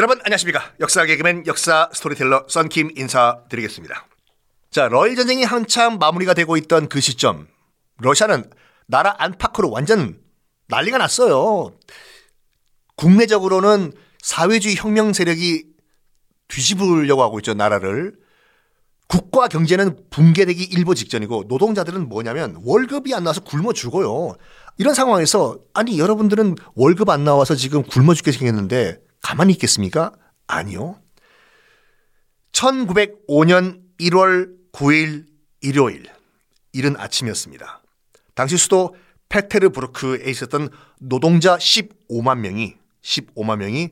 여러분 안녕하십니까? 역사 개그맨 역사 스토리텔러 썬킴 인사드리겠습니다. 자 러일 전쟁이 한참 마무리가 되고 있던 그 시점. 러시아는 나라 안팎으로 완전 난리가 났어요. 국내적으로는 사회주의 혁명 세력이 뒤집으려고 하고 있죠 나라를. 국가 경제는 붕괴되기 일보 직전이고 노동자들은 뭐냐면 월급이 안 나와서 굶어 죽어요. 이런 상황에서 아니 여러분들은 월급 안 나와서 지금 굶어 죽게 생겼는데 가만히 있겠습니까? 아니요. 1905년 1월 9일 일요일 이른 아침이었습니다. 당시 수도 페테르부르크에 있었던 노동자 15만 명이 15만 명이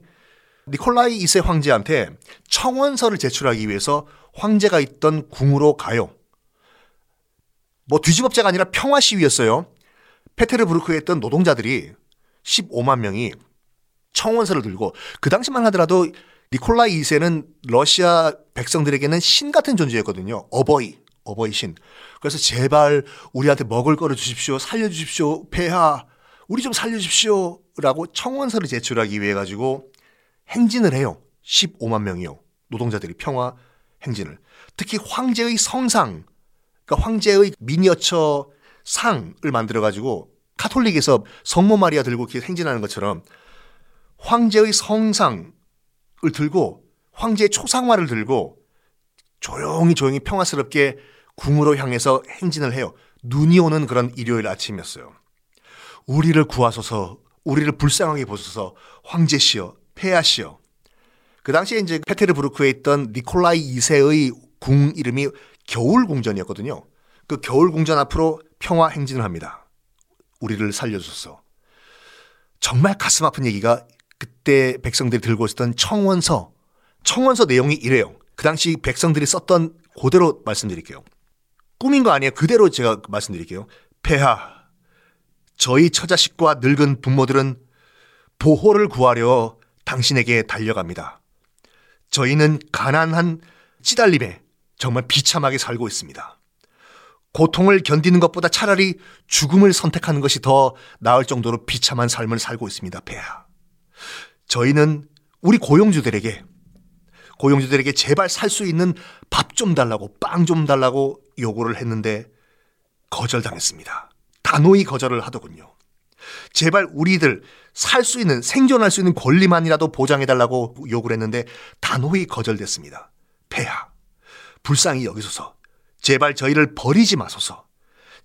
니콜라이 2세 황제한테 청원서를 제출하기 위해서 황제가 있던 궁으로 가요. 뭐 뒤집업자가 아니라 평화 시위였어요. 페테르부르크에 있던 노동자들이 15만 명이 청원서를 들고 그 당시만 하더라도 니콜라이 2세는 러시아 백성들에게는 신 같은 존재였거든요. 어버이, 어버이 신. 그래서 제발 우리한테 먹을 거를 주십시오. 살려주십시오. 폐하. 우리 좀 살려주십시오. 라고 청원서를 제출하기 위해 가지고 행진을 해요. 15만 명이요. 노동자들이 평화 행진을. 특히 황제의 성상, 그러니까 황제의 미니어처 상을 만들어 가지고 카톨릭에서 성모 마리아 들고 이렇게 행진하는 것처럼 황제의 성상을 들고 황제의 초상화를 들고 조용히 조용히 평화스럽게 궁으로 향해서 행진을 해요. 눈이 오는 그런 일요일 아침이었어요. 우리를 구하소서, 우리를 불쌍하게 보소서, 황제시여, 폐하시여. 그 당시에 이제 페테르부르크에 있던 니콜라이 2세의 궁 이름이 겨울궁전이었거든요. 그 겨울궁전 앞으로 평화 행진을 합니다. 우리를 살려줘서. 정말 가슴 아픈 얘기가 그때 백성들이 들고 있었던 청원서. 청원서 내용이 이래요. 그 당시 백성들이 썼던 그대로 말씀드릴게요. 꿈인 거 아니에요. 그대로 제가 말씀드릴게요. 폐하, 저희 처자식과 늙은 부모들은 보호를 구하려 당신에게 달려갑니다. 저희는 가난한 찌달림에 정말 비참하게 살고 있습니다. 고통을 견디는 것보다 차라리 죽음을 선택하는 것이 더 나을 정도로 비참한 삶을 살고 있습니다. 폐하. 저희는 우리 고용주들에게 고용주들에게 제발 살 수 있는 밥 좀 달라고 빵 좀 달라고 요구를 했는데 거절당했습니다. 단호히 거절을 하더군요. 제발 우리들 살 수 있는 생존할 수 있는 권리만이라도 보장해 달라고 요구를 했는데 단호히 거절됐습니다. 폐하. 불쌍히 여기소서. 제발 저희를 버리지 마소서.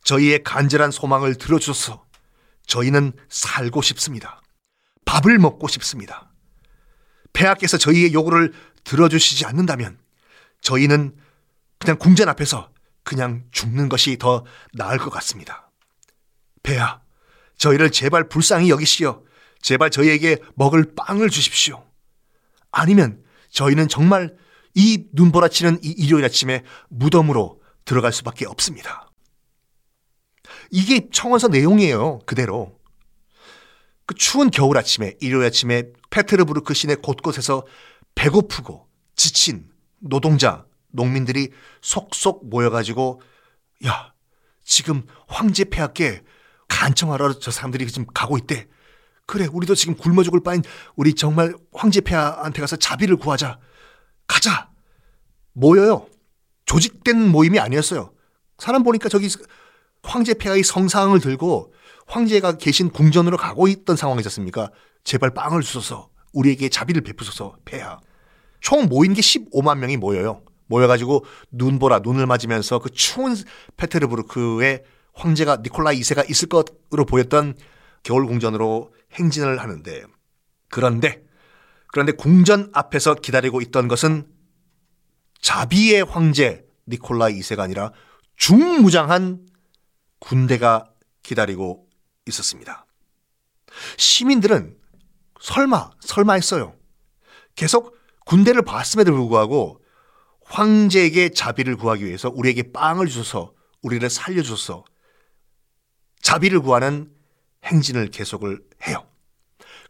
저희의 간절한 소망을 들어주소서. 저희는 살고 싶습니다. 밥을 먹고 싶습니다. 폐하께서 저희의 요구를 들어주시지 않는다면 저희는 그냥 궁전 앞에서 그냥 죽는 것이 더 나을 것 같습니다. 폐하, 저희를 제발 불쌍히 여기시어 제발 저희에게 먹을 빵을 주십시오. 아니면 저희는 정말 이 눈보라치는 이 일요일 아침에 무덤으로 들어갈 수밖에 없습니다. 이게 청원서 내용이에요. 그대로. 그 추운 겨울 아침에 일요일 아침에 페테르부르크 시내 곳곳에서 배고프고 지친 노동자, 농민들이 속속 모여가지고 야 지금 황제 폐하께 간청하러 저 사람들이 지금 가고 있대. 그래 우리도 지금 굶어 죽을 바엔 우리 정말 황제 폐하한테 가서 자비를 구하자. 가자. 모여요. 조직된 모임이 아니었어요. 사람 보니까 저기 황제 폐하의 성상을 들고 황제가 계신 궁전으로 가고 있던 상황이었습니까? 제발 빵을 주소서. 우리에게 자비를 베푸소서. 폐하. 총 모인 게 15만 명이 모여요. 모여가지고 눈보라 눈을 맞으면서 그 추운 페테르부르크에 황제가 니콜라이 2세가 있을 것으로 보였던 겨울 궁전으로 행진을 하는데 그런데 그런데 궁전 앞에서 기다리고 있던 것은 자비의 황제 니콜라이 2세가 아니라 중무장한 군대가 기다리고 있었습니다. 시민들은 설마, 설마 했어요. 계속 군대를 봤음에도 불구하고 황제에게 자비를 구하기 위해서 우리에게 빵을 주셔서 우리를 살려줘서 자비를 구하는 행진을 계속을 해요.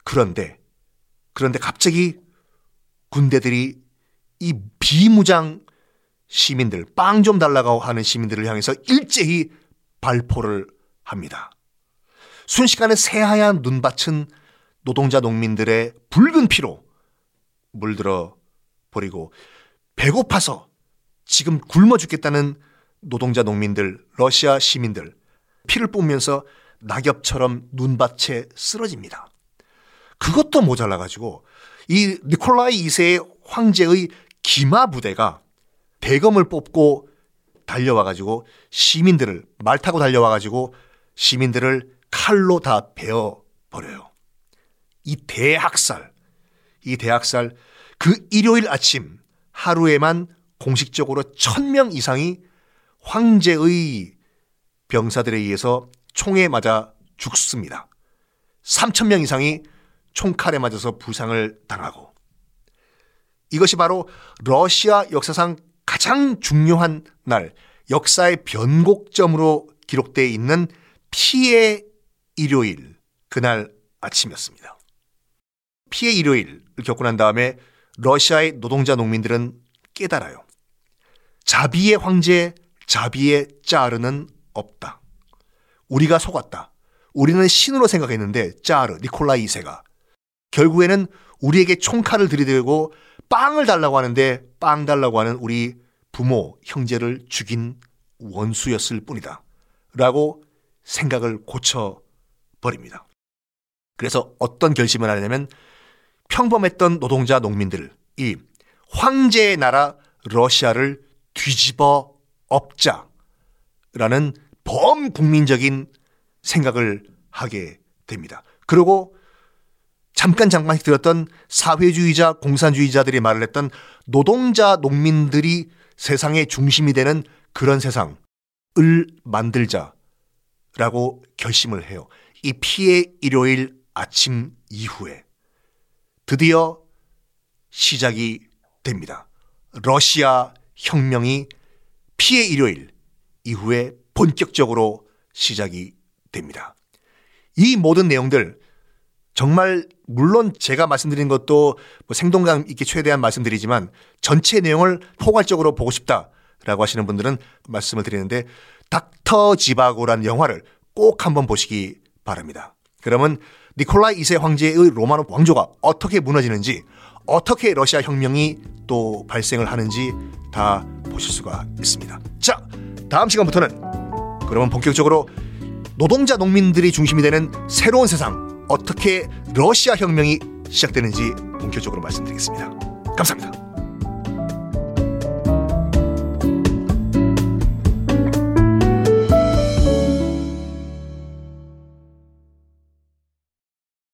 그런데, 그런데 갑자기 군대들이 이 비무장 시민들, 빵 좀 달라고 하는 시민들을 향해서 일제히 발포를 합니다. 순식간에 새하얀 눈밭은 노동자 농민들의 붉은 피로 물들어 버리고 배고파서 지금 굶어 죽겠다는 노동자 농민들, 러시아 시민들 피를 뿜으면서 낙엽처럼 눈밭에 쓰러집니다. 그것도 모자라 가지고 이 니콜라이 2세의 황제의 기마 부대가 대검을 뽑고 달려와 가지고 시민들을 말 타고 달려와 가지고 시민들을 칼로 다 베어 버려요. 이 대학살, 이 대학살 그 일요일 아침 하루에만 공식적으로 천 명 이상이 황제의 병사들에 의해서 총에 맞아 죽습니다. 3천 명 이상이 총칼에 맞아서 부상을 당하고 이것이 바로 러시아 역사상 가장 중요한 날, 역사의 변곡점으로 기록되어 있는 피해 일요일, 그날 아침이었습니다. 피해 일요일을 겪고 난 다음에 러시아의 노동자 농민들은 깨달아요. 자비의 황제, 자비의 짜르는 없다. 우리가 속았다. 우리는 신으로 생각했는데 짜르, 니콜라이 2세가 결국에는 우리에게 총칼을 들이대고 빵을 달라고 하는데 빵 달라고 하는 우리 부모, 형제를 죽인 원수였을 뿐이다. 라고 생각을 고쳐 버립니다. 그래서 어떤 결심을 하냐면 평범했던 노동자 농민들, 이 황제의 나라 러시아를 뒤집어 엎자라는 범국민적인 생각을 하게 됩니다. 그리고 잠깐 잠깐씩 들었던 사회주의자, 공산주의자들이 말을 했던 노동자, 농민들이 세상의 중심이 되는 그런 세상을 만들자라고 결심을 해요. 이 피해 일요일 아침 이후에 드디어 시작이 됩니다. 러시아 혁명이 피해 일요일 이후에 본격적으로 시작이 됩니다. 이 모든 내용들 정말 물론 제가 말씀드린 것도 뭐 생동감 있게 최대한 말씀드리지만 전체 내용을 포괄적으로 보고 싶다라고 하시는 분들은 말씀을 드리는데 닥터 지바고라는 영화를 꼭 한번 보시기 바랍니다. 그러면 니콜라이 2세 황제의 로마노 왕조가 어떻게 무너지는지 어떻게 러시아 혁명이 또 발생을 하는지 다 보실 수가 있습니다. 자, 다음 시간부터는 그러면 본격적으로 노동자 농민들이 중심이 되는 새로운 세상 어떻게 러시아 혁명이 시작되는지 본격적으로 말씀드리겠습니다. 감사합니다.